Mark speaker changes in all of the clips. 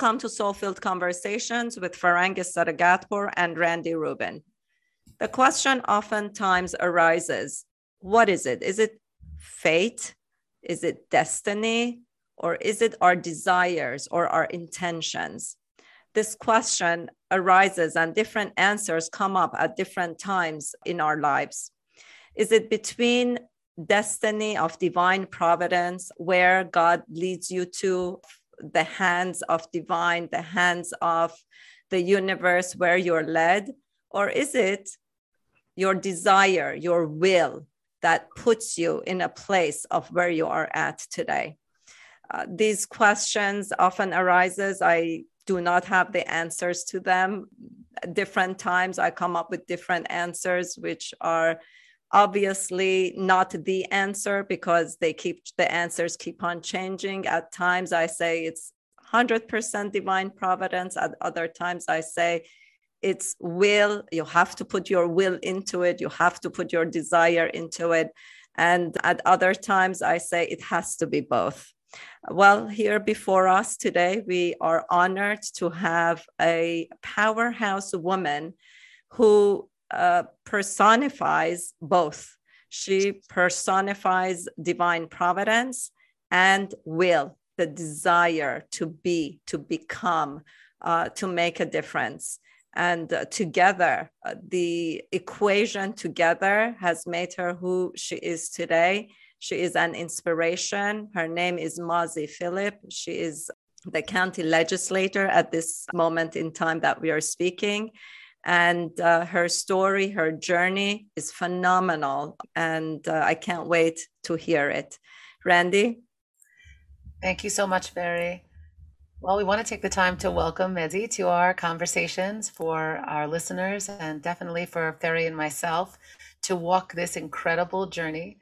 Speaker 1: Welcome to Soulfilled Conversations with Farangis Saragatpour and Randy Rubin. The question oftentimes arises what is it? Is it fate? Is it destiny? Or is it our desires or our intentions? This question arises and different answers come up at different times in our lives. Is it between destiny of divine providence, where God leads you to the hands of divine, the hands of the universe where you're led? Or is it your desire, your will that puts you in a place of where you are at today? Uh, these questions often arises. I do not have the answers to them. Different times I come up with different answers, which are obviously not the answer because they keep the answers keep on changing. At times i say it's 100% divine providence. At other times i say it's will. You have to put your will into it. You have to put your desire into it. And at other times i say it has to be both. Well here before us today we are honored to have a powerhouse woman who uh, personifies both. She personifies divine providence and will, the desire to be, to become, uh, to make a difference. And uh, together, uh, the equation together has made her who she is today. She is an inspiration. Her name is Mazi Pilip. She is the county legislator at this moment in time that we are speaking and uh, her story, her journey is phenomenal. And uh, I can't wait to hear it. Randy?
Speaker 2: Thank you so much, Barry. Well, we want to take the time to welcome Mazi to our conversations for our listeners and definitely for Ferry and myself to walk this incredible journey.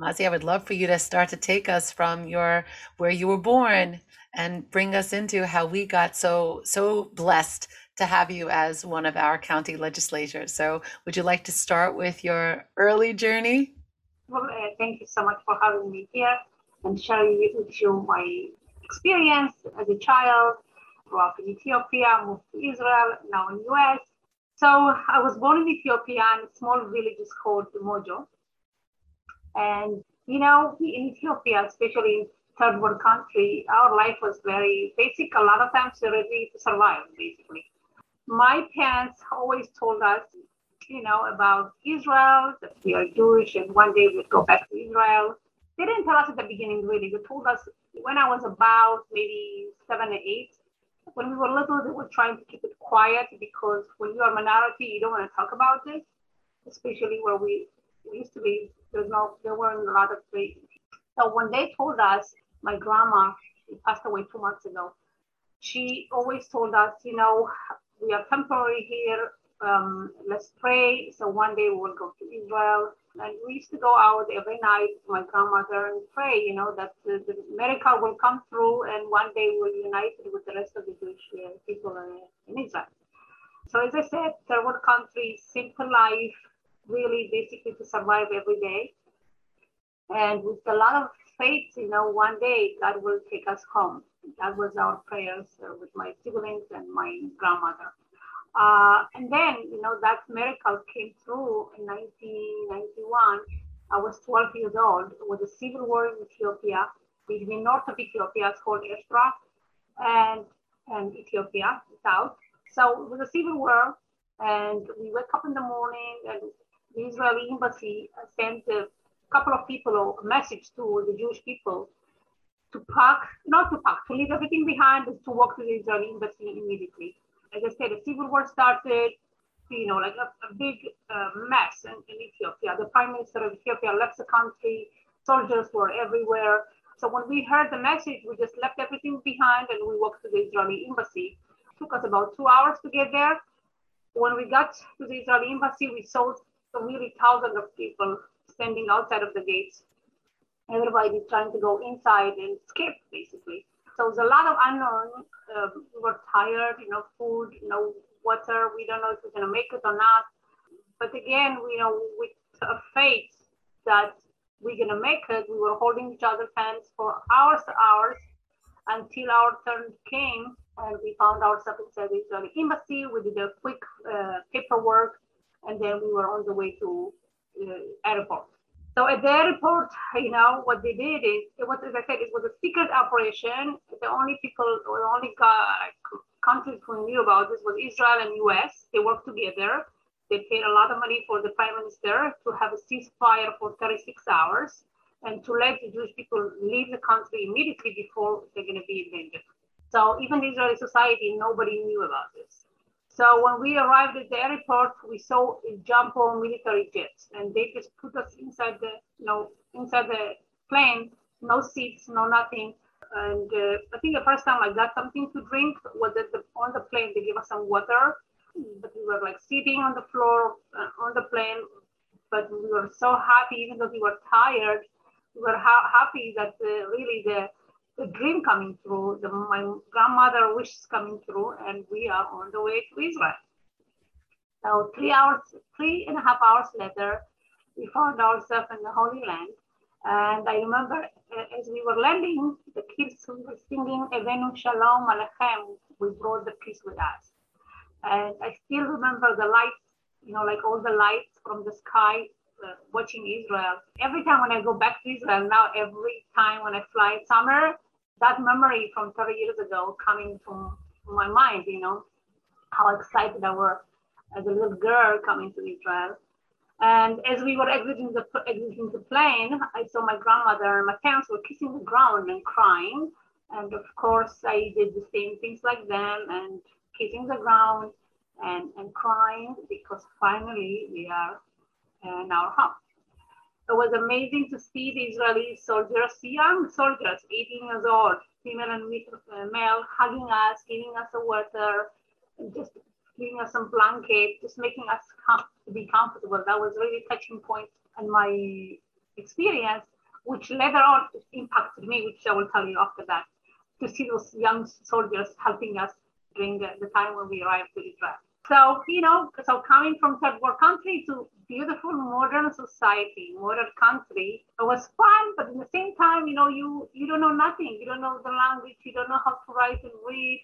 Speaker 2: Mazi, I would love for you to start to take us from your where you were born and bring us into how we got so so blessed to have you as one of our county legislators. So, would you like to start with your early journey?
Speaker 3: Well, uh, thank you so much for having me here and sharing with you my experience as a child. Grew up in Ethiopia, moved to Israel, now in the US. So I was born in Ethiopia in a small village called Mojo. And you know, in Ethiopia, especially in third world country, our life was very basic. A lot of times ready to survive, basically my parents always told us, you know, about Israel, that we are Jewish and one day we'd go back to Israel. They didn't tell us at the beginning, really. They told us when I was about maybe seven or eight. When we were little, they were trying to keep it quiet because when you are a minority, you don't want to talk about this, especially where we, we used to be. There's no, there weren't a lot of. So when they told us, my grandma, she passed away two months ago, she always told us, you know, we are temporary here. Um, let's pray. So one day we'll go to Israel. And we used to go out every night to my grandmother and pray, you know, that the, the will come through and one day we'll unite with the rest of the Jewish uh, people in, in Israel. So as I said, third world country, simple life, really basically to survive every day. And with a lot of faith, you know, one day God will take us home. That was our prayers uh, with my siblings and my grandmother. Uh, and then, you know, that miracle came through in 1991. I was 12 years old. It was a civil war in Ethiopia, between north of Ethiopia, it's called Eritrea, and, and Ethiopia, south. So it was a civil war, and we wake up in the morning, and the Israeli embassy sent a couple of people or a message to the Jewish people to pack, not to pack, to leave everything behind, is to walk to the Israeli embassy immediately. As I said, the civil war started, you know, like a, a big uh, mess in, in, Ethiopia. The prime minister of Ethiopia left the country, soldiers were everywhere. So when we heard the message, we just left everything behind and we walked to the Israeli embassy. It took us about two hours to get there. When we got to the Israeli embassy, we saw really thousands of people standing outside of the gates everybody's trying to go inside and skip basically. So there's a lot of unknown. Um, we're tired, you know, food, you know, water. We don't know if we're gonna make it or not. But again, you know, with a faith that we're gonna make it, we were holding each other's hands for hours to hours. until our turn came and we found ourselves inside the Israeli embassy. We did a quick uh, paperwork and then we were on the way to uh, airport. So at the airport, you know, what they did is, it was, as I said, it was a secret operation. The only people, or the only countries who knew about this was Israel and US. They worked together. They paid a lot of money for the prime minister to have a ceasefire for 36 hours and to let the Jewish people leave the country immediately before they're going to be invaded. So even the Israeli society, nobody knew about this. So when we arrived at the airport, we saw a jump on military jets, and they just put us inside the, you know, inside the plane, no seats, no nothing. And uh, I think the first time I got something to drink was at the, on the plane. They gave us some water, but we were like sitting on the floor uh, on the plane. But we were so happy, even though we were tired. We were ha- happy that uh, really the the dream coming through, the, my grandmother wishes coming through, and we are on the way to Israel. So three hours, three and a half hours later, we found ourselves in the Holy Land. And I remember uh, as we were landing, the kids were singing Avenu Shalom Alechem. We brought the peace with us. And I still remember the lights, you know, like all the lights from the sky uh, watching Israel. Every time when I go back to Israel now, every time when I fly summer, that memory from 30 years ago coming from, from my mind, you know, how excited I were as a little girl coming to Israel. And as we were exiting the exiting the plane, I saw my grandmother and my parents were kissing the ground and crying. And of course, I did the same things like them and kissing the ground and, and crying because finally we are in our home. It was amazing to see the Israeli soldiers, young soldiers, 18 years old, female and uh, male, hugging us, giving us a water, just giving us some blanket, just making us com- be comfortable. That was really touching point in my experience, which later on impacted me, which I will tell you after that, to see those young soldiers helping us during the, the time when we arrived to Israel. So, you know, so coming from third world country to beautiful modern society, modern country, it was fun, but at the same time, you know, you you don't know nothing. You don't know the language, you don't know how to write and read.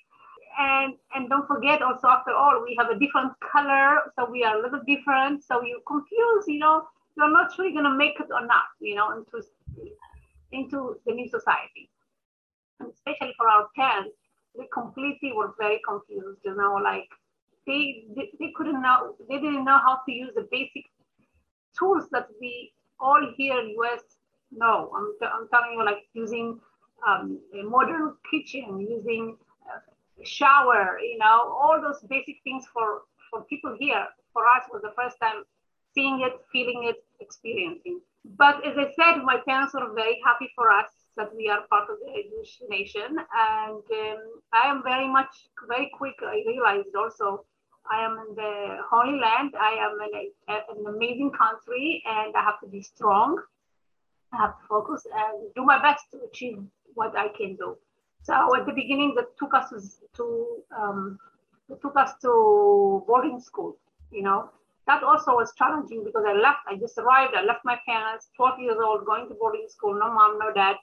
Speaker 3: And and don't forget also after all, we have a different color, so we are a little different. So you confuse, you know, you're not you're gonna make it or not, you know, into into the new society. And especially for our parents, we completely were very confused, you know, like they, they, couldn't know, they didn't know how to use the basic tools that we all here in US know. I'm, I'm telling you, like using um, a modern kitchen, using a shower, you know, all those basic things for, for people here. For us was the first time seeing it, feeling it, experiencing. But as I said, my parents were very happy for us that we are part of the Jewish nation. And um, I am very much, very quick, I realized also I am in the Holy Land. I am in a, an amazing country and I have to be strong. I have to focus and do my best to achieve what I can do. So at the beginning, that took us to um, took us to boarding school. You know, that also was challenging because I left. I just arrived. I left my parents, 12 years old, going to boarding school. No mom, no dad.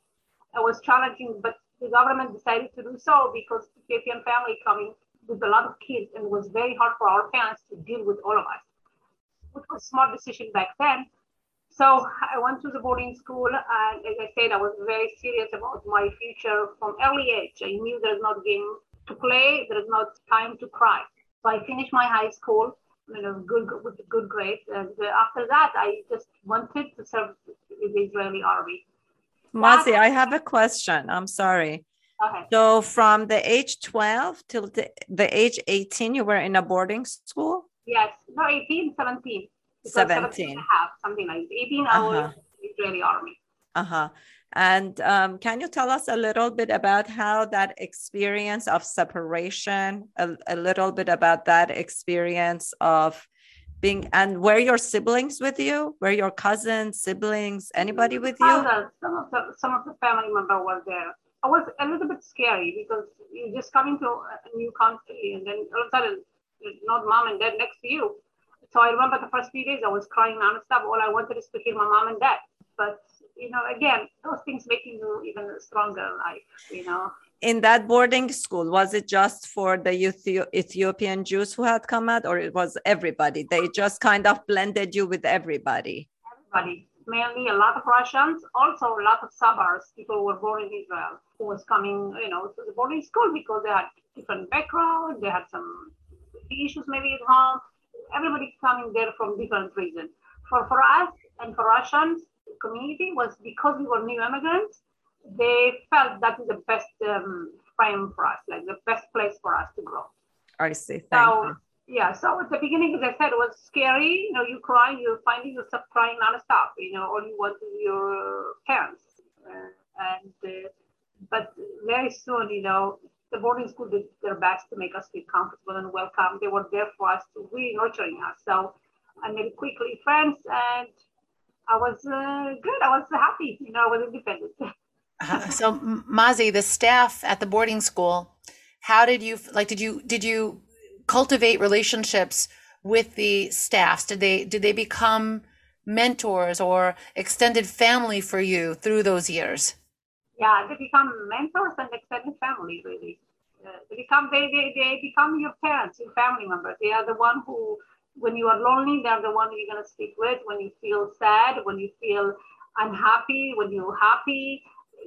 Speaker 3: It was challenging, but the government decided to do so because the Ethiopian family coming with a lot of kids and it was very hard for our parents to deal with all of us. It was a smart decision back then. So I went to the boarding school and as I said, I was very serious about my future from early age. I knew there's not game to play, there's not time to cry. So I finished my high school you know, good with good grades. And uh, after that, I just wanted to serve in the Israeli army.
Speaker 1: Mazi, I have a question. I'm sorry.
Speaker 3: Okay.
Speaker 1: So from the age 12 till the, the age 18, you were in a boarding school?
Speaker 3: Yes, no, 18, 17.
Speaker 1: 17.
Speaker 3: and a half, something like 18 hours
Speaker 1: Uh-huh.
Speaker 3: Israeli army.
Speaker 1: Uh-huh. And um, can you tell us a little bit about how that experience of separation, a, a little bit about that experience of being, and were your siblings with you? Were your cousins, siblings, anybody with you?
Speaker 3: Some of the some of the family member was there. I was a little bit scary because you just coming to a new country and then all of a sudden there's not mom and dad next to you. So I remember the first few days I was crying nonstop. All I wanted is to hear my mom and dad. But you know, again, those things making you even stronger in life, you know.
Speaker 1: in that boarding school, was it just for the Ethi- Ethiopian Jews who had come out, or it was everybody? They just kind of blended you with everybody.
Speaker 3: Everybody, mainly a lot of Russians, also a lot of Sabras, people who were born in Israel, who was coming, you know, to the boarding school because they had different background, they had some issues maybe at home. Everybody coming there from different reasons. For for us and for Russians community was because we were new immigrants they felt that is the best um, frame for us, like the best place for us to grow.
Speaker 1: I see. Thank
Speaker 3: so,
Speaker 1: you.
Speaker 3: Yeah, so at the beginning, as I said, it was scary. You know, you cry, you finally you stop crying nonstop. You know, all you want is your parents. Uh, and uh, but very soon, you know, the boarding school did their best to make us feel comfortable and welcome. They were there for us to really nurturing us. So I made quickly friends, and I was uh, good. I was happy. You know, I was independent.
Speaker 2: Uh, so Mazi, the staff at the boarding school, how did you like? Did you did you cultivate relationships with the staffs? Did they did they become mentors or extended family for you through those years?
Speaker 3: Yeah, they become mentors and extended family really. Uh, they become they, they they become your parents, your family members. They are the one who, when you are lonely, they're the one you're gonna speak with. When you feel sad, when you feel unhappy, when you're happy,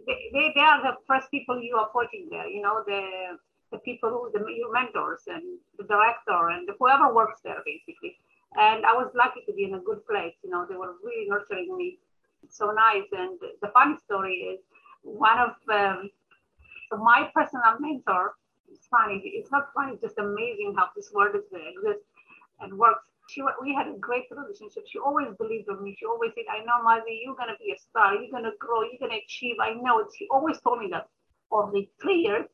Speaker 3: they, they, they are the first people you are putting there, you know, the the people who the your mentors and the director and whoever works there basically. And I was lucky to be in a good place. You know, they were really nurturing me. So nice. And the funny story is one of um, so my personal mentor. It's funny. It's not funny. It's just amazing how this word exists and works she we had a great relationship. She always believed in me. She always said, "I know, Mazi, you're gonna be a star. You're gonna grow. You're gonna achieve. I know it." She always told me that for the three years.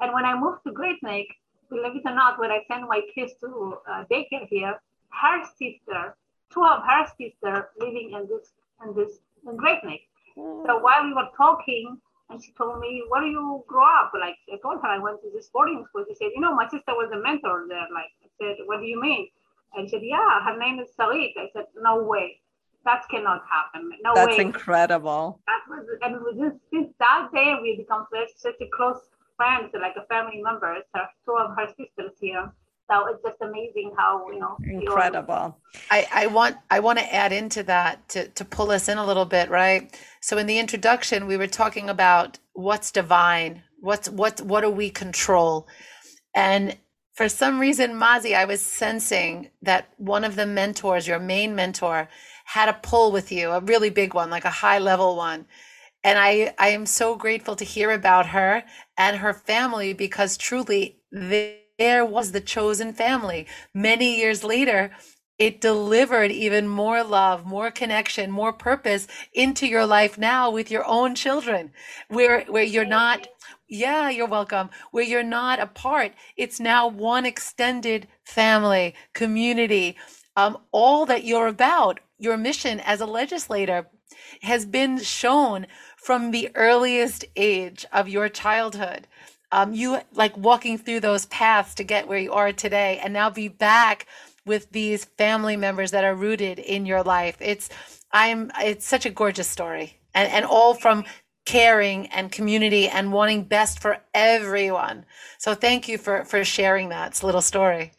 Speaker 3: And when I moved to Great Neck, believe it or not, when I sent my kids to uh, daycare here, her sister, two of her sister, living in this in this in Great Neck. So while we were talking, and she told me, "Where do you grow up?" Like I told her, I went to this boarding school. She said, "You know, my sister was a mentor there." Like I said, "What do you mean?" And she said, Yeah, her name is Sarit. I said, No way. That cannot happen. No
Speaker 1: That's
Speaker 3: way.
Speaker 1: That's incredible.
Speaker 3: That was, and since that day, we become such, such a close friends, like a family members. Her, two of her sisters here. So it's just amazing how you know
Speaker 1: incredible.
Speaker 2: I, I want I want to add into that to to pull us in a little bit, right? So in the introduction, we were talking about what's divine, what's what what do we control, and for some reason, Mazi, I was sensing that one of the mentors, your main mentor, had a pull with you, a really big one, like a high level one. And I, I am so grateful to hear about her and her family because truly there was the chosen family. Many years later, it delivered even more love, more connection, more purpose into your life now with your own children, where where you're not yeah, you're welcome. Where you're not apart, it's now one extended family, community. Um, all that you're about, your mission as a legislator, has been shown from the earliest age of your childhood. Um, you like walking through those paths to get where you are today, and now be back with these family members that are rooted in your life. It's I'm it's such a gorgeous story. And and all from caring and community and wanting best for everyone. So thank you for for sharing that little story.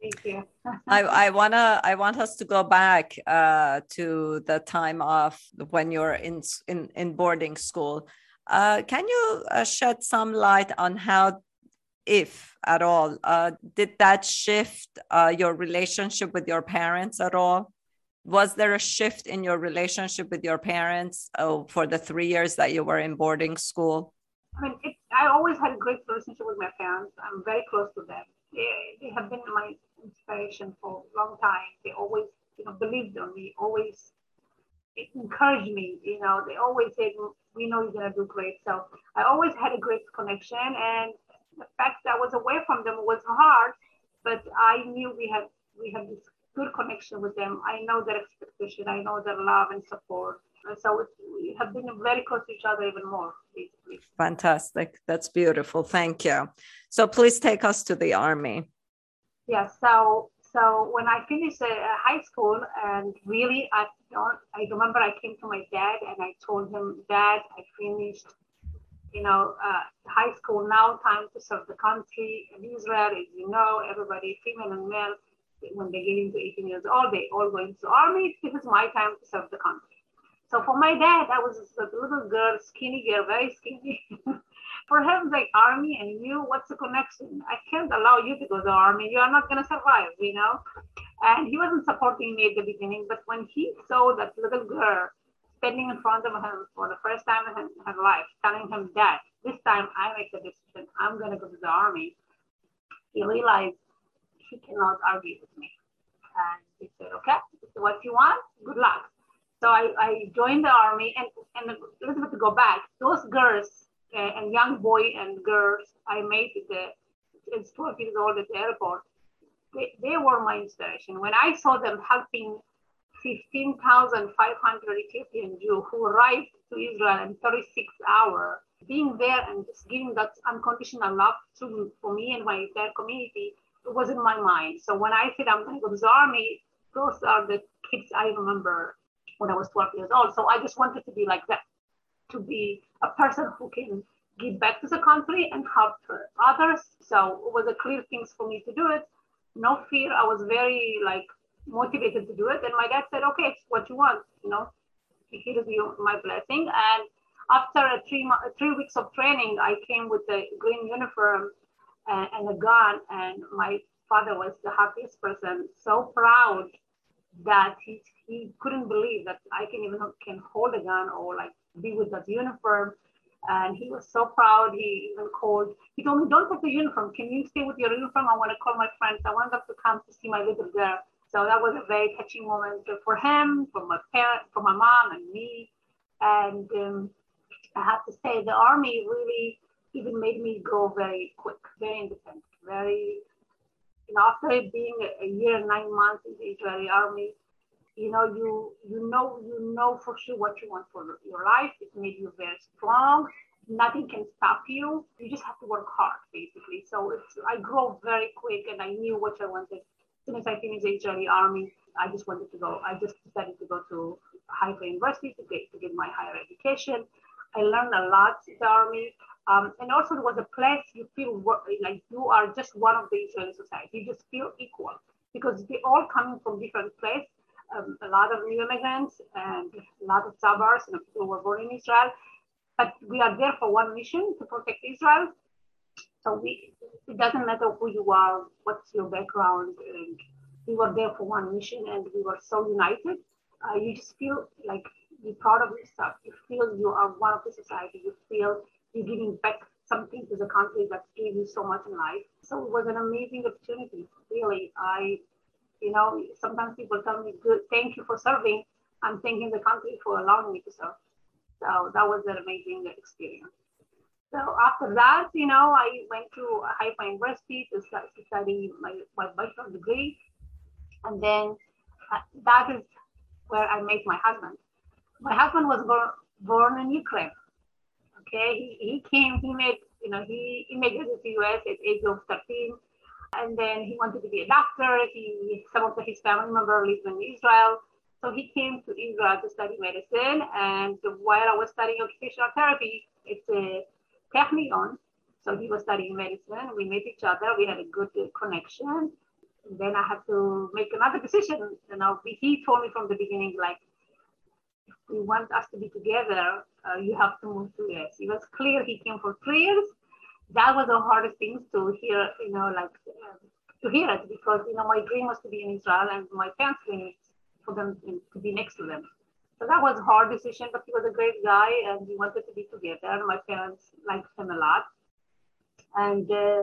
Speaker 3: Thank you.
Speaker 1: I, I wanna I want us to go back uh, to the time of when you're in in, in boarding school. Uh, can you uh, shed some light on how, if at all, uh, did that shift uh, your relationship with your parents at all? was there a shift in your relationship with your parents oh, for the three years that you were in boarding school?
Speaker 3: I mean, it, I always had a great relationship with my parents. I'm very close to them. They, have been my inspiration for a long time. They always, you know, believed in me, always encouraged me. You know, they always said, "We know you're gonna do great." So I always had a great connection, and the fact that I was away from them was hard, but I knew we had we had this good connection with them. I know their expectation. I know their love and support. So we have been very close to each other even more, basically.
Speaker 1: Fantastic. That's beautiful. Thank you. So please take us to the army.
Speaker 3: Yeah. So so when I finished uh, high school, and really, I don't. I remember I came to my dad and I told him, Dad, I finished you know, uh, high school now, time to serve the country. In Israel, as you know, everybody, female and male, when they get into 18 years old, they all go into army. This is my time to serve the country. So for my dad, I was a little girl, skinny girl, very skinny. for him, like army and you, what's the connection? I can't allow you to go to the army. You are not going to survive, you know? And he wasn't supporting me at the beginning, but when he saw that little girl standing in front of him for the first time in her life, telling him that this time I make the decision, I'm going to go to the army, he realized he cannot argue with me. And he said, okay, this is what you want, good luck. So I, I joined the army and, and a little bit to go back, those girls uh, and young boy and girls I met at the, it's 12 years old at the airport, they, they were my inspiration. When I saw them helping 15,500 Ethiopian Jews who arrived to Israel in 36 hours, being there and just giving that unconditional love to for me and my entire community, it was in my mind. So when I said I'm going to go to the army, those are the kids I remember when I was 12 years old. So I just wanted to be like that, to be a person who can give back to the country and help others. So it was a clear things for me to do it. No fear. I was very like motivated to do it. And my dad said, okay, it's what you want, you know, he'll be my blessing. And after three, three weeks of training, I came with a green uniform and, and a gun. And my father was the happiest person, so proud that he, he couldn't believe that I can even can hold a gun or like be with that uniform. And he was so proud. He even called. He told me, "Don't take the uniform. Can you stay with your uniform? I want to call my friends. I want them to come to see my little girl." So that was a very touching moment for him, for my parent, for my mom and me. And um, I have to say, the army really even made me grow very quick, very independent, very. You know, after being a year and nine months in the Israeli army, you know, you you know you know for sure what you want for your life. It made you very strong. Nothing can stop you. You just have to work hard, basically. So it's I grew very quick, and I knew what I wanted As soon as I finished the Israeli army, I just wanted to go. I just decided to go to Haifa University to get to get my higher education. I learned a lot in the army. Um, and also it was a place you feel like you are just one of the Israeli society. You just feel equal because they all coming from different places. Um, a lot of new immigrants and a lot of Sabras and people who were born in Israel. But we are there for one mission to protect Israel so we, it doesn't matter who you are, what's your background. And we were there for one mission and we were so united. Uh, you just feel like you're proud of yourself. You feel you are one of the society. You feel you're giving back something to the country that gave you so much in life. So it was an amazing opportunity. Really, I, you know, sometimes people tell me, "Good, thank you for serving." I'm thanking the country for allowing me to serve. So that was an amazing experience. So after that, you know, I went to Haifa University to, study my, my bachelor degree. And then uh, that is where I met my husband. My husband was born, born in Ukraine. Okay, he, he came, he made, you know, he immigrated to the US at age of 13. And then he wanted to be a doctor. He, some of his family members lived in Israel. So he came to Israel to study medicine. And while I was studying occupational therapy, it's a Technion. So he was studying medicine. We met each other. We had a good connection. And then I had to make another decision. You know, he told me from the beginning, like, if we want us to be together, uh, you have to move to US. It was clear he came for three years. That was the hardest thing to hear, you know, like uh, to hear it because, you know, my dream was to be in Israel and my parents' dream for them to be next to them. So that was a hard decision, but he was a great guy and we wanted to be together. My parents liked him a lot. And uh,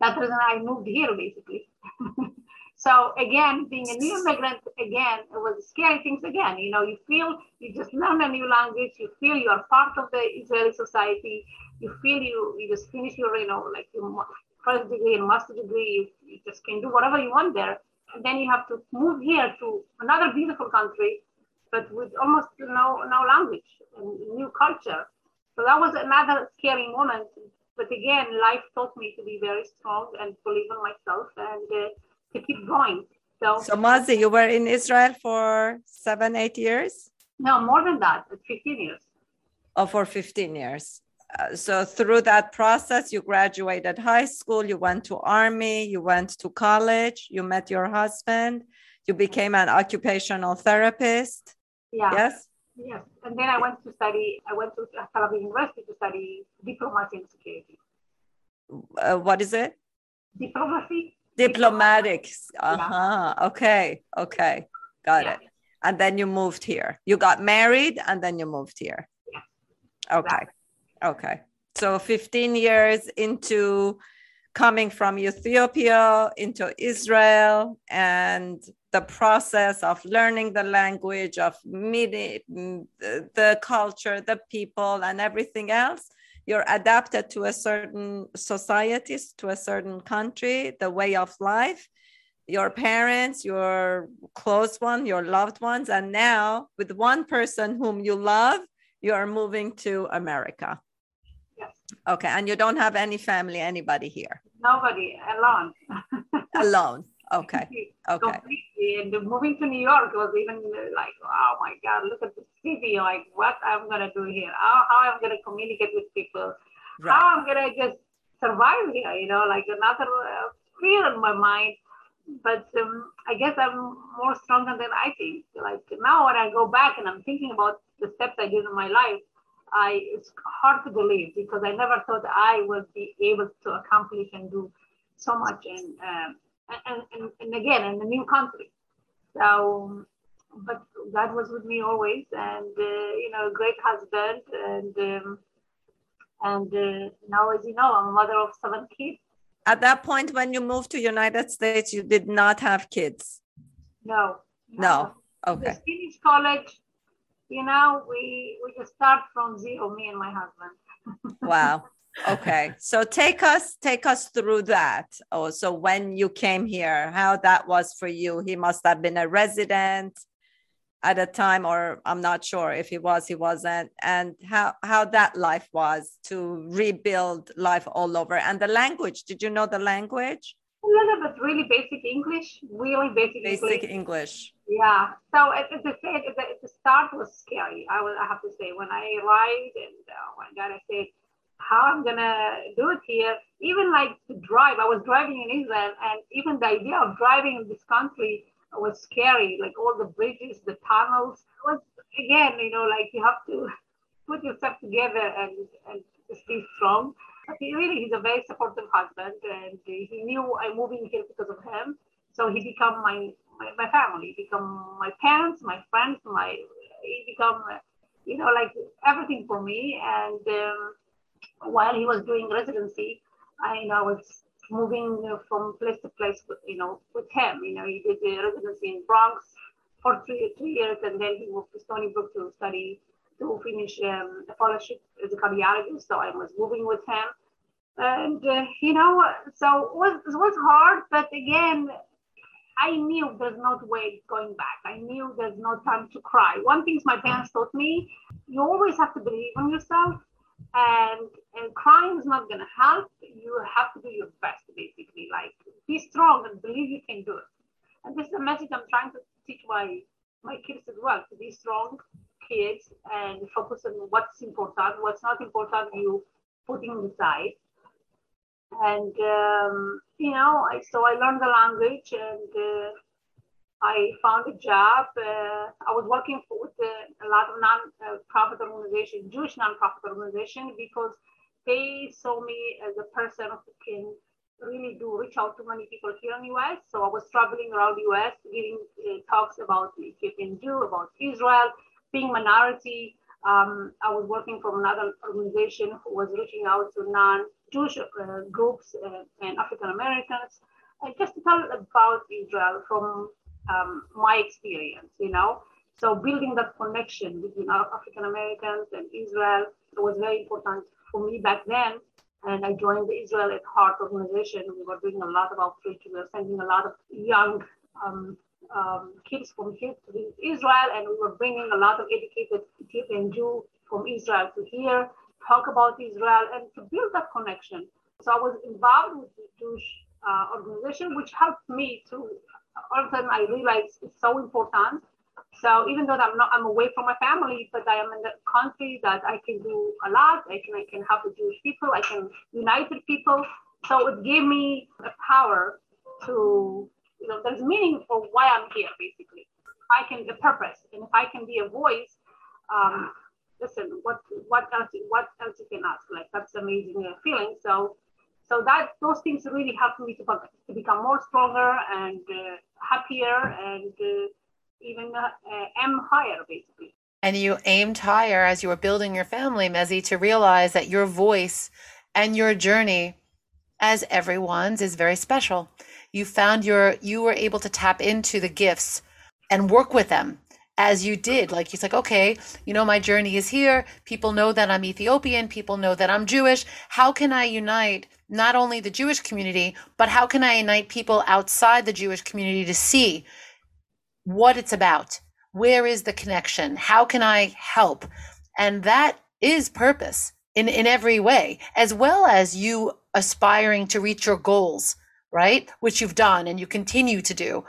Speaker 3: that's reason I moved here basically. so again, being a new immigrant, again, it was scary things again. You know, you feel you just learn a new language, you feel you are part of the Israeli society, you feel you, you just finish your, you know, like your first degree and master degree, you, you just can do whatever you want there. And then you have to move here to another beautiful country but with almost no, no language and new culture. So that was another scary moment. But again, life taught me to be very strong and believe in myself and uh, to keep going. So,
Speaker 1: so Mazi, you were in Israel for seven, eight years?
Speaker 3: No, more than that, 15 years.
Speaker 1: Oh, for 15 years. uh, so through that process, you graduated high school, you went to army, you went to college, you met your husband, you became an occupational therapist.
Speaker 3: Yeah.
Speaker 1: Yes.
Speaker 3: Yes. And then I went to study, I went to Tel Aviv University to study diplomacy and security.
Speaker 1: Uh, what is it?
Speaker 3: Diplomacy.
Speaker 1: Diplomatics. Uh huh. Okay. Okay. Got
Speaker 3: Yeah.
Speaker 1: it. And then you moved here. You got married and then you moved here.
Speaker 3: Yeah.
Speaker 1: Okay. Okay. So 15 years into coming from Ethiopia into Israel and the process of learning the language, of meeting the culture, the people, and everything else. You're adapted to a certain society, to a certain country, the way of life, your parents, your close one, your loved ones. And now, with one person whom you love, you are moving to America.
Speaker 3: Yes.
Speaker 1: Okay. And you don't have any family, anybody here
Speaker 3: Nobody alone.
Speaker 1: alone. Okay. Okay.
Speaker 3: Completely. And moving to New York was even like, oh my God, look at the city. Like, what I'm to do here? How, how I'm to communicate with people?
Speaker 1: Right.
Speaker 3: How I'm to just survive here? You know, like another uh, fear in my mind. But um, I guess I'm more stronger than I think. Like now, when I go back and I'm thinking about the steps I did in my life, I it's hard to believe because I never thought I would be able to accomplish and do so much in um, and, and, and again in a new country. So, but God was with me always, and uh, you know, a great husband, and um, and uh, now, as you know, I'm a mother of seven kids.
Speaker 1: At that point, when you moved to United States, you did not have kids.
Speaker 3: No,
Speaker 1: No. Okay.
Speaker 3: Just finished college. You know, we we just start from zero, me and my husband.
Speaker 1: Wow. Okay. So take us take us through that. Oh, so when you came here, how that was for you? He must have been a resident at a time, or I'm not sure if he was, he wasn't, and how how that life was to rebuild life all over. And the language. Did you know the language?
Speaker 3: A little bit, really basic English, really basic,
Speaker 1: Basic
Speaker 3: English.
Speaker 1: English.
Speaker 3: Yeah. So as as I said, the, start was scary. I will, I have to say, when I arrived and uh, my God, I said, how I'm gonna do it here. Even like to drive, I was driving in Israel, and even the idea of driving in this country was scary. Like all the bridges, the tunnels. It was again, you know, like you have to put yourself together and and stay strong. But he really, he's a very supportive husband, and he knew I'm moving here because of him. So he become my my, my family, become my parents, my friends, my he become you know like everything for me. And um, while he was doing residency, I you know was moving from place to place, with, you know, with him. You know, he did the residency in Bronx for three, three years, and then he moved to Stony Brook to study to finish um, a fellowship as a cardiologist. So I was moving with him, and uh, you know, so it was it was hard, but again. I knew there's no way going back. I knew there's no time to cry. One thing my parents taught me, you always have to believe in yourself and and crying is not to help. You have to do your best basically. Like be strong and believe you can do it. And this is a message i'm trying to teach my my kids as well to be strong kids and focus on what's important. What's not important you putting aside and um, you know I, so i learned the language and uh, I found a job. Uh, I was working for, with a, a lot of non-profit organizations, Jewish non-profit organizations, because they saw me as a person who can really do reach out to many people here in the U.S. So I was traveling around the U.S. giving uh, talks about Ethiopian Jew, about Israel, being minority. Um, I was working for another organization who was reaching out to non-Jewish uh, groups uh, and African Americans, and just to tell about Israel from um, my experience, you know. So building that connection between African Americans and Israel was very important for me back then. And I joined the Israel at Heart organization. We were doing a lot of outreach. We were sending a lot of young um, um, kids from here to Israel, and we were bringing a lot of educated Ethiopian Jew from Israel to here, talk about Israel, and to build that connection. So I was involved with the Jewish uh, organization, which helped me to all of a sudden I realized it's so important So even though I'm not, I'm away from my family, but I am in the country that I can do a lot. I can, I can help the Jewish people. I can unite the people. So it gave me the power to, you know, there's meaning for why I'm here, basically. I can, the purpose. And if I can be a voice, um, listen, what, what else, what else you can ask? Like, that's amazing feeling. So, so that, those things really helped me to, to become more stronger and uh, happier and, uh, even uh, aim higher, basically.
Speaker 2: And you aimed higher as you were building your family, Mazi, to realize that your voice and your journey, as everyone's, is very special. You found your, you were able to tap into the gifts and work with them as you did. Like he's like, okay, you know, my journey is here. People know that I'm Ethiopian. People know that I'm Jewish. How can I unite not only the Jewish community, but how can I unite people outside the Jewish community to see what it's about. Where is the connection? How can I help? And that is purpose in, in every way, as well as you aspiring to reach your goals, right? Which you've done and you continue to do.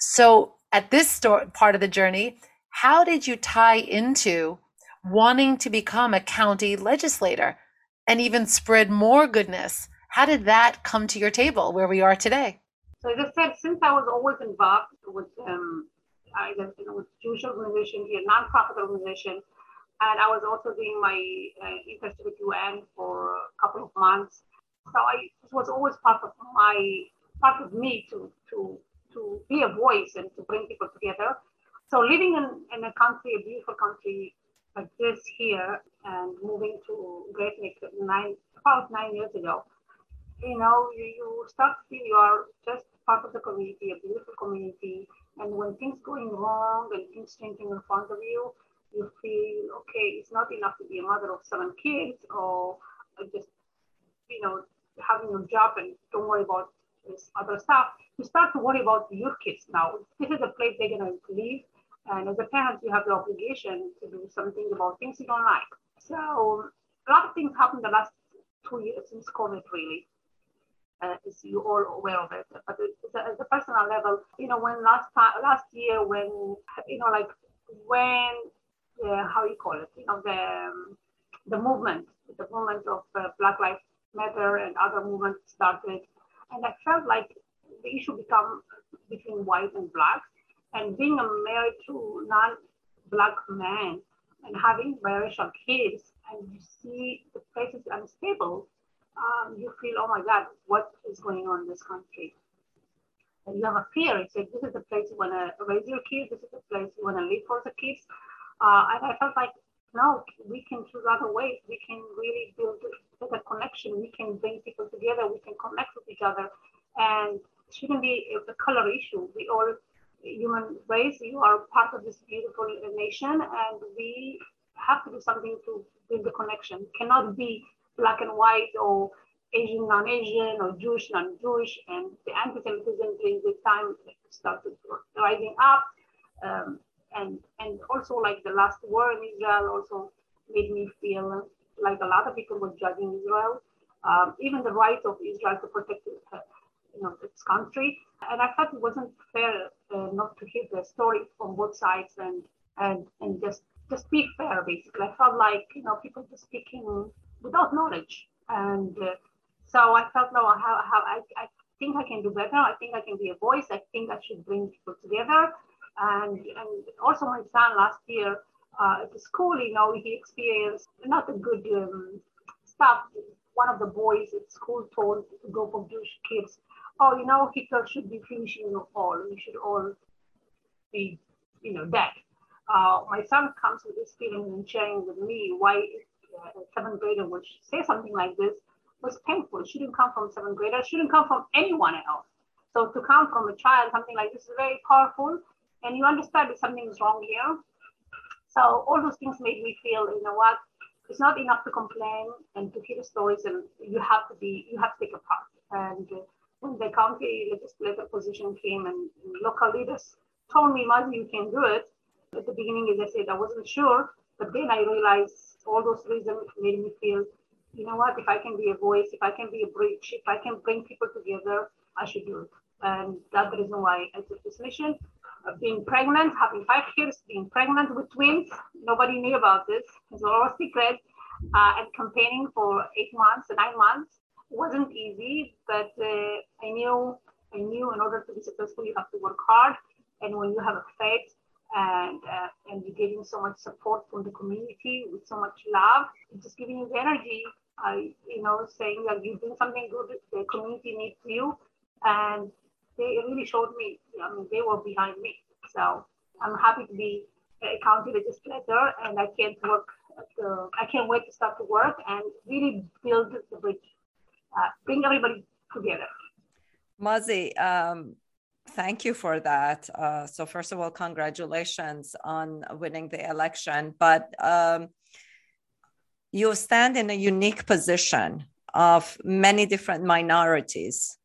Speaker 2: So at this part of the journey, how did you tie into wanting to become a county legislator and even spread more goodness? How did that come to your table where we are today?
Speaker 3: So as I said, since I was always involved with um, I you know, with Jewish organization here, nonprofit organization. And I was also doing my uh, internship with UN for a couple of months. So I, it was always part of my, part of me to, to, to be a voice and to bring people together. So living in, in a country, a beautiful country like this here and moving to Great Neck nine, about nine years ago, you know, you, you start to feel you are just part of the community, a beautiful community, and when things going wrong and things changing in front of you, you feel okay. It's not enough to be a mother of seven kids or just you know having a job and don't worry about this other stuff. You start to worry about your kids now. This is a place they're gonna live, and as a parent, you have the obligation to do something about things you don't like. So a lot of things happened the last two years since COVID, really uh, is you all aware of it. But at the personal level, you know, when last time, last year, when you know, like when uh, how you call it, you know, the um, the movement, the movement of uh, Black Lives Matter and other movements started, and I felt like the issue become between white and black, and being a married to non-black man and having biracial kids, and you see the places unstable um, you feel, oh my God, what is going on in this country? And you have a fear. It's like, this is the place you want to raise your kids. This is the place you want to live for the kids. Uh, and I felt like, no, we can choose other ways. We can really build a connection. We can bring people together. We can connect with each other. And it shouldn't be a color issue. We all, human race, you are part of this beautiful nation, and we have to do something to build the connection. It cannot be black and white or Asian, non-Asian, or Jewish, non-Jewish, and the anti-Semitism during this time started rising up, um, and and also like the last war in Israel also made me feel like a lot of people were judging Israel, um, even the right of Israel to protect uh, you know its country, and I thought it wasn't fair uh, not to hear the story from both sides and and and just just be fair basically. I felt like you know people just speaking without knowledge. And uh, so I felt, no, how, how I, I think I can do better. I think I can be a voice. I think I should bring people together. And, and also my son last year uh, at school, you know, he experienced not a good um, stuff. One of the boys at school told to go for Jewish kids, oh, you know, Hitler should be finishing all. We should all be, you know, dead. Uh, my son comes with this feeling and sharing with me why a seventh grader would say something like this was painful. It shouldn't come from seventh grader. It shouldn't come from anyone else. So to come from a child, something like this is very powerful, and you understand that something is wrong here. So all those things made me feel, you know what, it's not enough to complain and to hear the stories, and you have to be, you have to take a part. And uh, when the county legislative position came, and local leaders told me, Mazi, you can do it. At the beginning, as I said, I wasn't sure, but then I realized all those reasons made me feel, you know what, if I can be a voice, if I can be a bridge, if I can bring people together, I should do it. And that's the reason why I took this mission. Being pregnant, having five kids, being pregnant with twins. Nobody knew about this. It's all a secret. Uh, and campaigning for eight months, nine months wasn't easy, but uh, I knew I knew in order to be successful, you have to work hard. And when you have a faith and uh, and you're getting so much support from the community with so much love, just giving you the energy. I, you know, saying that you're doing something good, the community needs you, and they really showed me. I mean, they were behind me. So I'm happy to be a county legislator, and I can't work. The, I can't wait to start to work and really build the bridge, uh, bring everybody together.
Speaker 1: Mazi, um, thank you for that. Uh, so, first of all, congratulations on winning the election. But um, you stand in a unique position of many different minorities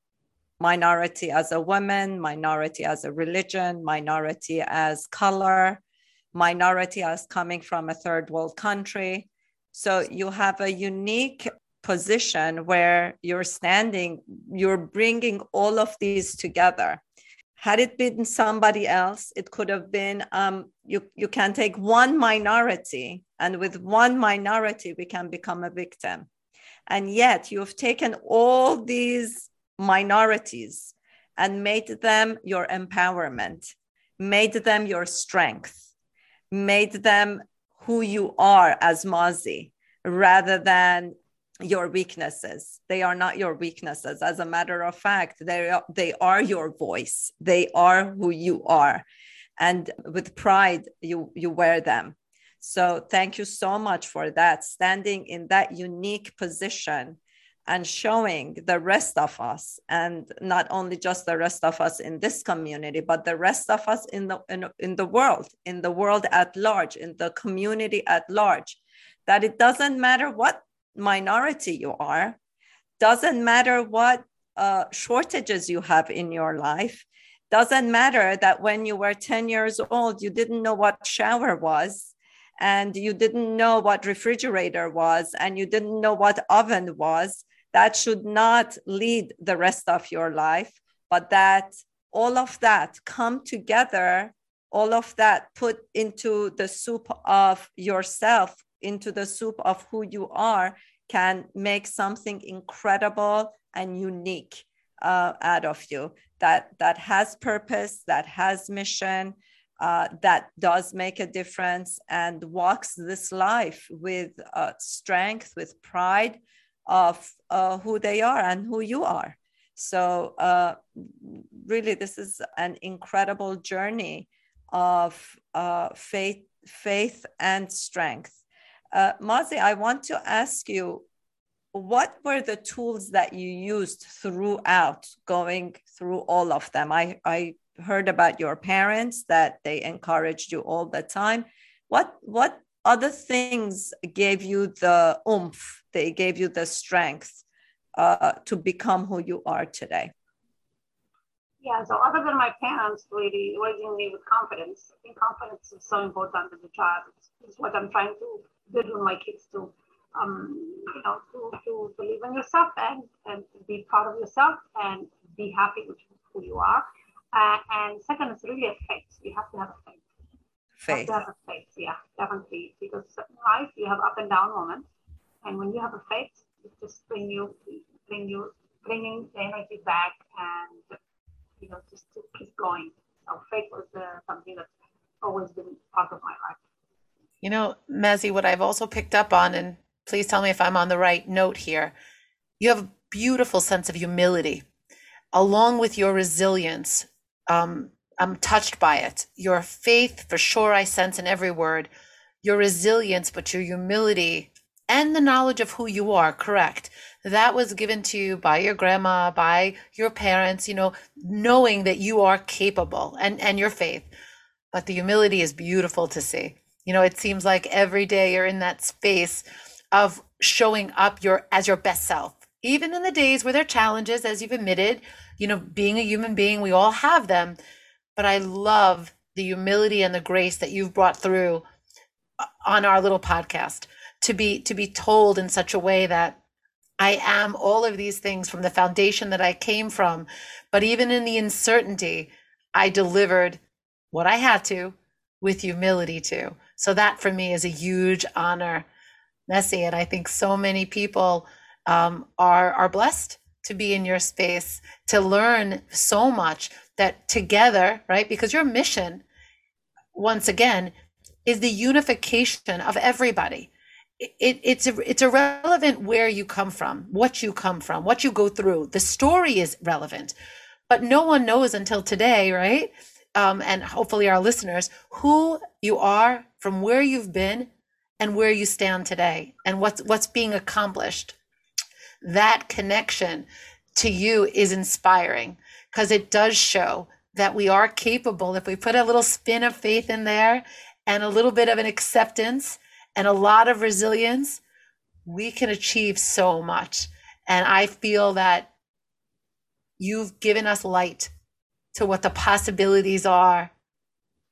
Speaker 1: minority as a woman, minority as a religion, minority as color, minority as coming from a third world country. So you have a unique position where you're standing, you're bringing all of these together. Had it been somebody else, it could have been um, you, you can take one minority, and with one minority, we can become a victim. And yet, you've taken all these minorities and made them your empowerment, made them your strength, made them who you are as Mazi, rather than your weaknesses. They are not your weaknesses. As a matter of fact, they are, they are your voice. They are who you are. And with pride, you, you wear them. So thank you so much for that, standing in that unique position and showing the rest of us and not only just the rest of us in this community but the rest of us in the in, in the world in the world at large in the community at large that it doesn't matter what minority you are, doesn't matter what uh, shortages you have in your life, doesn't matter that when you were 10 years old, you didn't know what shower was and you didn't know what refrigerator was and you didn't know what oven was. That should not lead the rest of your life, but that all of that come together, all of that put into the soup of yourself into the soup of who you are can make something incredible and unique uh, out of you. That that has purpose that has mission uh, that does make a difference and walks this life with uh, strength with pride of uh, who they are and who you are so uh, really this is an incredible journey of uh, faith faith and strength uh, Mazi, I want to ask you, what were the tools that you used throughout going through all of them? I, I heard about your parents that they encouraged you all the time. What, what other things gave you the oomph, they gave you the strength uh, to become who you are today?
Speaker 3: Yeah, so other than my parents really raising me with confidence, I think confidence is so important as a child. It's, what I'm trying to build with my kids to, um, you know, to, to believe in yourself and, and be proud of yourself and be happy with who you are. Uh, and second, it's really a faith. You have to have a faith.
Speaker 1: Faith.
Speaker 3: Have have a faith, yeah, definitely. Because in life, you have up and down moments. And when you have a faith, it just bring you, bring you, bringing the energy back and you know, just to keep going. So faith was uh, something that's always been part of my life.
Speaker 2: You know, Mazi, what I've also picked up on, and please tell me if I'm on the right note here, you have a beautiful sense of humility along with your resilience. Um, I'm touched by it. Your faith, for sure, I sense in every word. Your resilience, but your humility and the knowledge of who you are, correct? that was given to you by your grandma, by your parents, you know, knowing that you are capable and, and your faith. But the humility is beautiful to see. You know, it seems like every day you're in that space of showing up your as your best self. Even in the days where there are challenges, as you've admitted, you know, being a human being, we all have them. But I love the humility and the grace that you've brought through uh, on our little podcast to be to be told in such a way that I am all of these things from the foundation that I came from. But even in the uncertainty, I delivered what I had to with humility too. So that for me is a huge honor, Mazi. And I think so many people um, are are blessed to be in your space to learn so much that together, right? Because your mission, once again, is the unification of everybody. It, it's it's irrelevant where you come from, what you come from, what you go through. The story is relevant, but no one knows until today, right? Um, and hopefully our listeners, who you are, from where you've been, and where you stand today, and what's what's being accomplished. That connection to you is inspiring because it does show that we are capable if we put a little spin of faith in there and a little bit of an acceptance and a lot of resilience, we can achieve so much. And I feel that you've given us light to what the possibilities are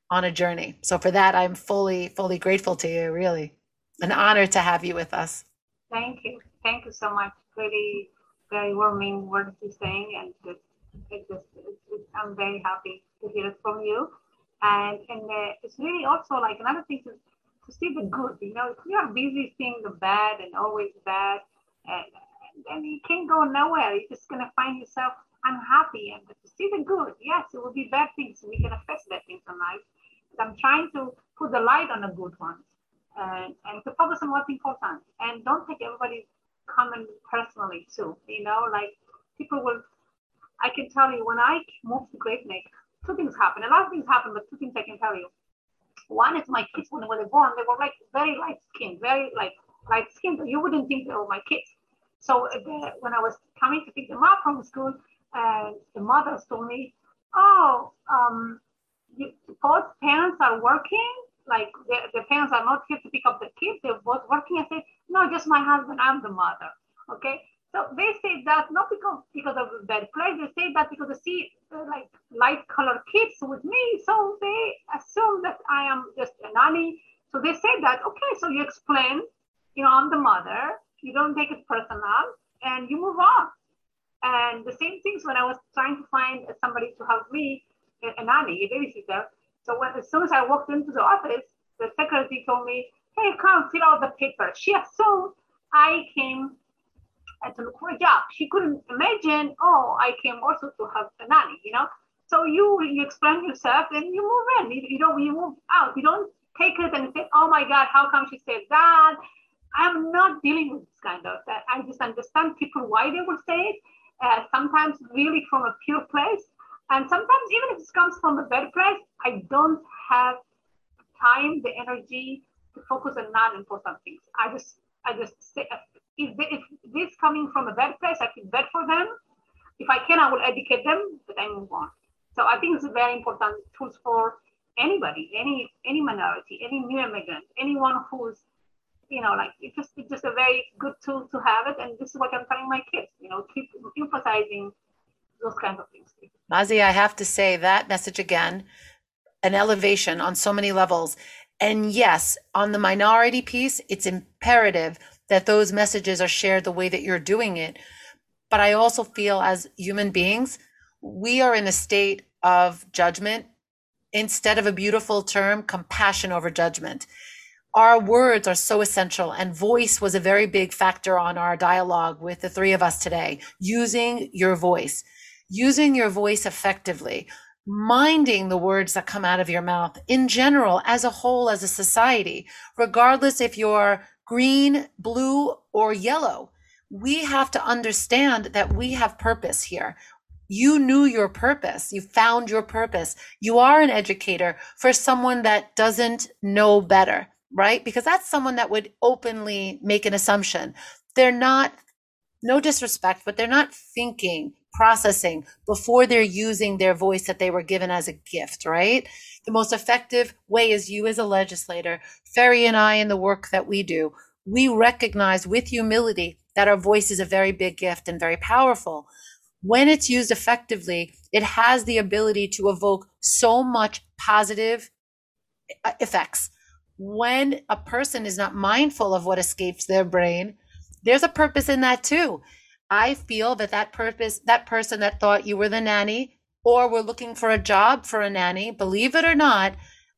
Speaker 2: on a journey. So for that, I'm fully, fully grateful to you, really. An honor to have you with us.
Speaker 3: Thank you. Thank you so much. Very, very warming words you're saying. And it, it just, it, it, I'm very happy to hear it from you. And, and uh, it's really also like another thing to, to see the good, you know, if you are busy seeing the bad and always bad, and, then you can't go nowhere. You're just to find yourself unhappy and to see the good. Yes, it will be bad things. We can affect bad things in life. But I'm trying to put the light on the good ones and, and to focus on what's important. And don't take everybody's comment personally too. You know, like people will, I can tell you when I moved to Great Neck, two things happened. A lot of things happened, but two things I can tell you. One is my kids, when they were born, they were like very light skinned, very like light skinned. You wouldn't think they were my kids. So uh, when I was coming to pick them up from school, uh, the mothers told me, "Oh, um, you, both parents are working. Like the, the parents are not here to pick up the kids. They're both working." I said, "No, just my husband. I'm the mother." Okay. So they say that not because because of bad place. They say that because they see uh, like light colored kids with me, so they assume that I am just a nanny. So they say that okay. So you explain, you know, I'm the mother you don't take it personal and you move on. And the same things when I was trying to find somebody to help me, a nanny, a babysitter. So when, as soon as I walked into the office, the secretary told me, hey, come fill out the paper. She assumed I came to look for a job. She couldn't imagine, oh, I came also to have a nanny, you know? So you you explain yourself and you move in. You, you know, you move out. You don't take it and say, oh my God, how come she said that? I'm not dealing with this kind of that. I just understand people why they would say it. Uh, sometimes really from a pure place, and sometimes even if it comes from a bad place, I don't have time, the energy to focus on non-important things. I just, I just say, uh, if, they, if this coming from a bad place, I feel bad for them. If I can, I will educate them, but I move on. So I think it's a very important tools for anybody, any any minority, any new immigrant, anyone who's you know, like it's just it's just a very good tool to have it. And this is what I'm telling my kids, you know, keep emphasizing those kinds of things.
Speaker 2: Mazi, I have to say that message again, an elevation on so many levels. And yes, on the minority piece, it's imperative that those messages are shared the way that you're doing it. But I also feel as human beings, we are in a state of judgment instead of a beautiful term, compassion over judgment our words are so essential and voice was a very big factor on our dialogue with the three of us today using your voice using your voice effectively minding the words that come out of your mouth in general as a whole as a society regardless if you're green blue or yellow we have to understand that we have purpose here you knew your purpose. You found your purpose. You are an educator for someone that doesn't know better right? Because that's someone that would openly make an assumption. They're not, no disrespect, but they're not thinking, processing before they're using their voice that they were given as a gift, right? The most effective way is you as a legislator, Ferry and I in the work that we do. We recognize with humility that our voice is a very big gift and very powerful. When it's used effectively, it has the ability to evoke so much positive uh, effects when a person is not mindful of what escapes their brain, there's a purpose in that too. I feel that that purpose, that person that thought you were the nanny, or we're looking for a job for a nanny, believe it or not,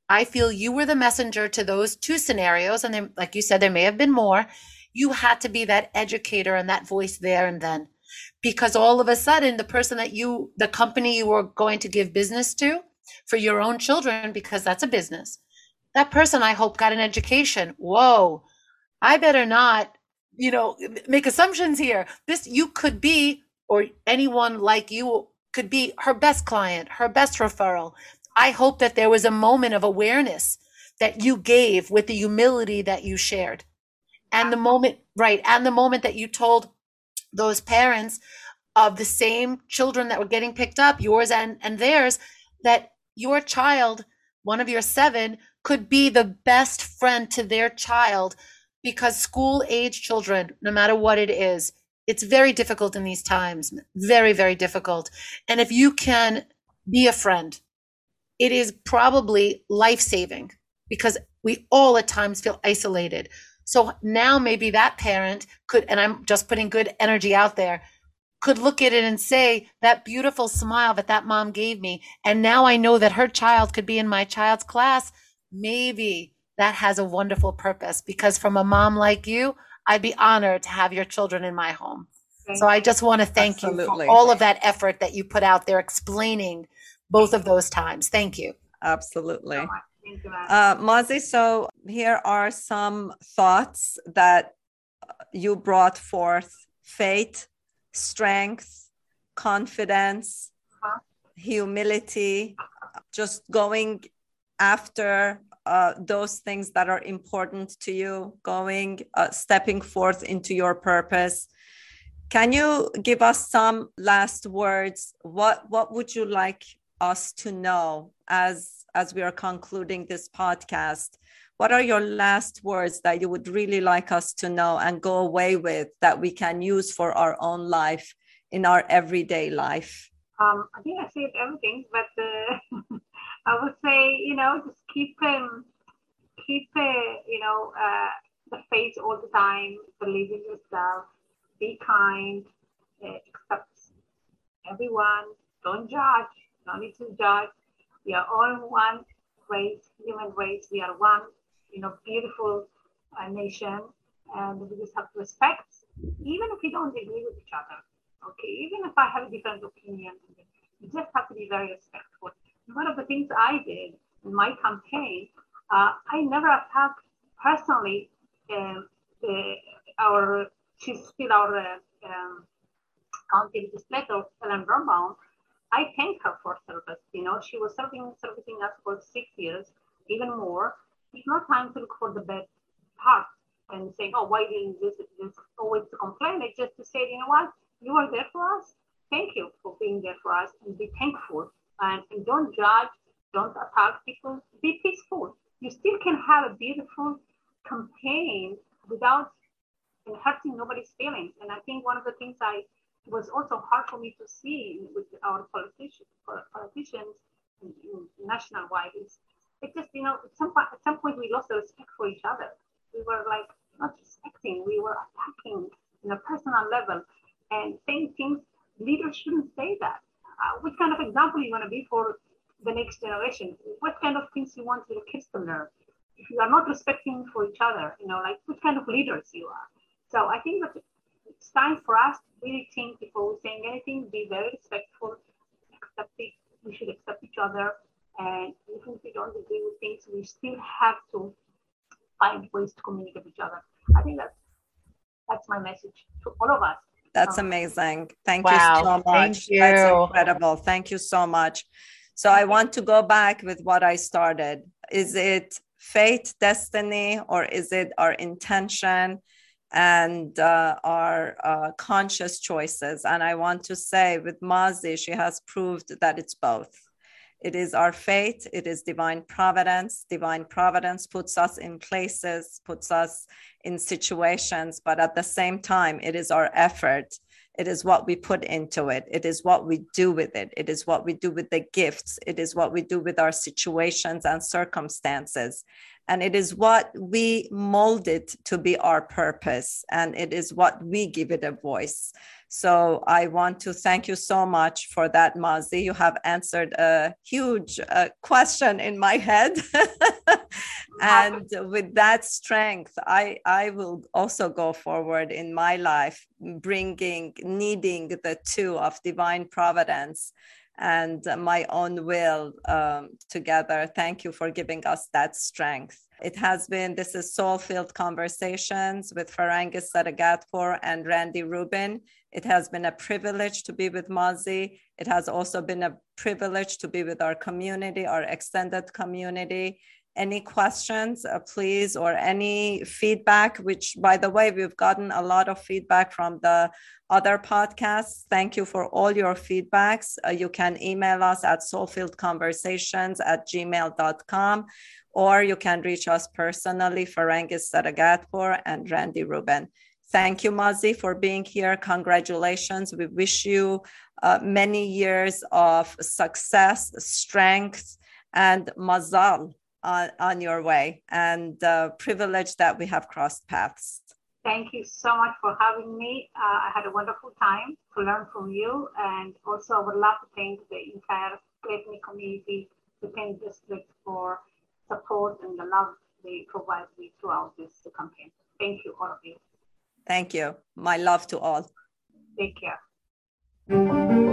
Speaker 2: I feel you were the messenger to those two scenarios. And then, like you said, there may have been more. You had to be that educator and that voice there and then. Because all of a sudden, the person that you, the company you were going to give business to for your own children, because that's a business, that person I hope got an education. Whoa, I better not, you know, make assumptions here. This, you could be, or anyone like you could be her best client, her best referral. I hope that there was a moment of awareness that you gave with the humility that you shared. And the moment, right, and the moment that you told those parents of the same children that were getting picked up, yours and, and theirs, that your child, one of your seven, could be the best friend to their child because school age children, no matter what it is, it's very difficult in these times, very, very difficult. And if you can be a friend, it is probably life saving because we all at times feel isolated. So now maybe that parent could, and I'm just putting good energy out there, could look at it and say, that beautiful smile that that mom gave me. And now I know that her child could be in my child's class. Maybe that has a wonderful purpose because from a mom like you, I'd be honored to have your children in my home. Thank so I just want to thank Absolutely. you for all of that effort that you put out there explaining both of those times. Thank you.
Speaker 1: Absolutely. Uh, Mazi, so here are some thoughts that you brought forth faith, strength, confidence, humility, just going after uh, those things that are important to you, going, uh, stepping forth into your purpose. Can you give us some last words? What what would you like us to know as as we are concluding this podcast? What are your last words that you would really like us to know and go away with that we can use for our own life in our everyday life?
Speaker 3: Um, I think I said everything, but uh, I would say, you know, just keep um, keep uh, you know uh, the faith all the time. Believe in yourself. Be kind. Uh, accept everyone. Don't judge. No need to judge. We are all one race, human race. We are one, you know, beautiful uh, nation, and we just have to respect, even if we don't agree with each other. Okay, even if I have a different opinion, you just have to be very respectful one of the things I did in my campaign, uh, I never attacked personally um, the, our, she's still our uh, um, county legislator, Ellen Birnbaum. I thank her for service. You know, she was serving, servicing us for six years, even more. It's not time to look for the bad part and saying, oh, why didn't this, this always to complain? It's just to say, you know what, you are there for us. Thank you for being there for us and be thankful and, and don't judge, don't attack people, be peaceful. You still can have a beautiful campaign without hurting nobody's feelings. And I think one of the things I was also hard for me to see with our politicians, politicians national wide is it just you know at some point at some point we lost the respect for each other. We were like not respecting, we were attacking in a personal level and saying things leaders shouldn't say that uh, what kind of example you want to be for the next generation? What kind of things you want your kids to learn? If you are not respecting for each other, you know, like what kind of leaders you are. So I think that it's time for us to really think before we're saying anything, be very respectful, accept it. We should accept each other. And even if we don't agree with things, we still have to find ways to communicate with each other. I think that's that's my message to all of us.
Speaker 1: That's amazing. Thank wow. you so much. Thank you. That's incredible. Thank you so much. So I want to go back with what I started. Is it fate, destiny, or is it our intention and uh, our uh, conscious choices? And I want to say with Mazi, she has proved that it's both. It is our fate, it is divine providence. Divine providence puts us in places, puts us in situations, but at the same time, it is our effort. It is what we put into it. It is what we do with it. It is what we do with the gifts. It is what we do with our situations and circumstances And it is what we mold it to be our purpose, and it is what we give it a voice. So I want to thank you so much for that, Mazi. You have answered a huge uh, question in my head. and with that strength, I, I will also go forward in my life, bringing, needing the two of divine providence and my own will um, together. Thank you for giving us that strength. It has been, this is Soul Filled Conversations with Farangis Saragatpour and Randy Rubin. It has been a privilege to be with Mazi. It has also been a privilege to be with our community, our extended community. Any questions, uh, please, or any feedback, which, by the way, we've gotten a lot of feedback from the other podcasts. Thank you for all your feedbacks. Uh, you can email us at soulfilledconversations at gmail.com or you can reach us personally, Farangis Saragatpour and Randy Rubin. Thank you, Mazi, for being here. Congratulations. We wish you uh, many years of success, strength, and mazal on, on your way, and uh, privilege that we have crossed paths.
Speaker 3: Thank you so much for having me. Uh, I had a wonderful time to learn from you, and also I would love to thank the entire Great community, the Penn District for support and the love they provide me throughout this campaign. Thank you, all of you.
Speaker 1: Thank you. My love to all.
Speaker 3: Take care.